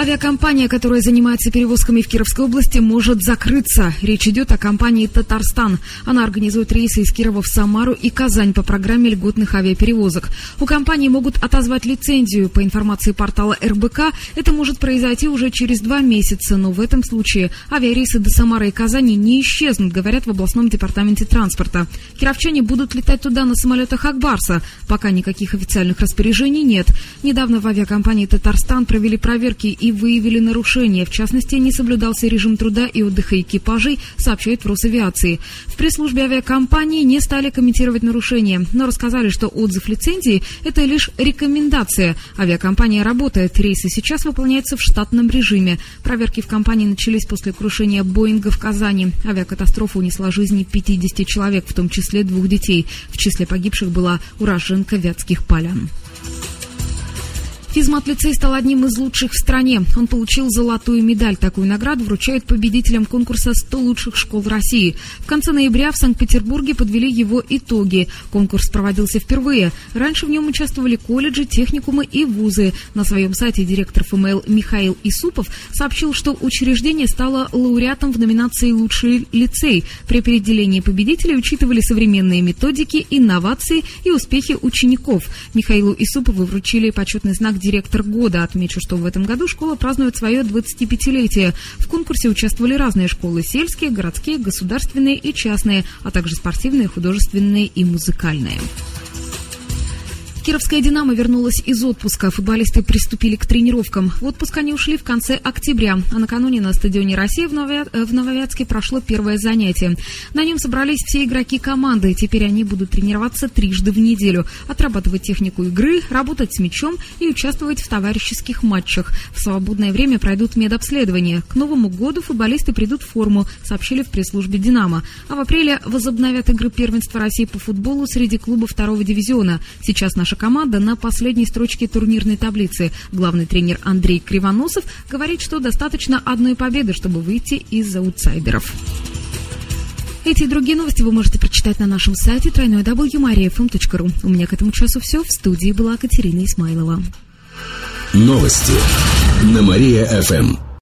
Авиакомпания, которая занимается перевозками в Кировской области, может закрыться. Речь идет о компании «Татарстан». Она организует рейсы из Кирова в Самару и Казань по программе льготных авиаперевозок. У компании могут отозвать лицензию. По информации портала РБК, это может произойти уже через два месяца, но в этом случае авиарейсы до Самары и Казани не исчезнут, говорят в областном департаменте транспорта. Кировчане будут летать туда на самолетах Акбарса. Пока никаких официальных распоряжений нет. Недавно в авиакомпании «Татарстан» провели проверки и выявили нарушения. В частности, не соблюдался режим труда и отдыха экипажей, сообщает в Росавиации. В пресс-службе авиакомпании не стали комментировать нарушения, но рассказали, что отзыв лицензии – это лишь рекомендация. Авиакомпания работает, рейсы сейчас выполняются в штатном режиме. Проверки в компании начались после крушения Боинга в Казани. Авиакатастрофа унесла жизни 50 человек, в том числе двух детей. В числе погибших была уроженка Вятских полян. Физмат-лицей стал одним из лучших в стране. Он получил золотую медаль. Такую награду вручают победителям конкурса «100 лучших школ России». В конце ноября в Санкт-Петербурге подвели его итоги. Конкурс проводился впервые. Раньше в нем участвовали колледжи, техникумы и вузы. На своем сайте директор ФМЛ Михаил Исупов сообщил, что учреждение стало лауреатом в номинации «Лучший лицей». При определении победителей учитывали современные методики, инновации и успехи учеников. Михаилу Исупову вручили почетный знак директор года. Отмечу, что в этом году школа празднует свое 25-летие. В конкурсе участвовали разные школы – сельские, городские, государственные и частные, а также спортивные, художественные и музыкальные. Кировская «Динамо» вернулась из отпуска. Футболисты приступили к тренировкам. В отпуск они ушли в конце октября, а накануне на стадионе России в, Ново... Э, в Нововятске прошло первое занятие. На нем собрались все игроки команды. Теперь они будут тренироваться трижды в неделю, отрабатывать технику игры, работать с мячом и участвовать в товарищеских матчах. В свободное время пройдут медобследование. К Новому году футболисты придут в форму, сообщили в пресс-службе «Динамо». А в апреле возобновят игры первенства России по футболу среди клубов второго дивизиона. Сейчас наш наша команда на последней строчке турнирной таблицы. Главный тренер Андрей Кривоносов говорит, что достаточно одной победы, чтобы выйти из аутсайдеров. Эти и другие новости вы можете прочитать на нашем сайте www.mariafm.ru. У меня к этому часу все. В студии была Катерина Исмайлова. Новости на Мария-ФМ.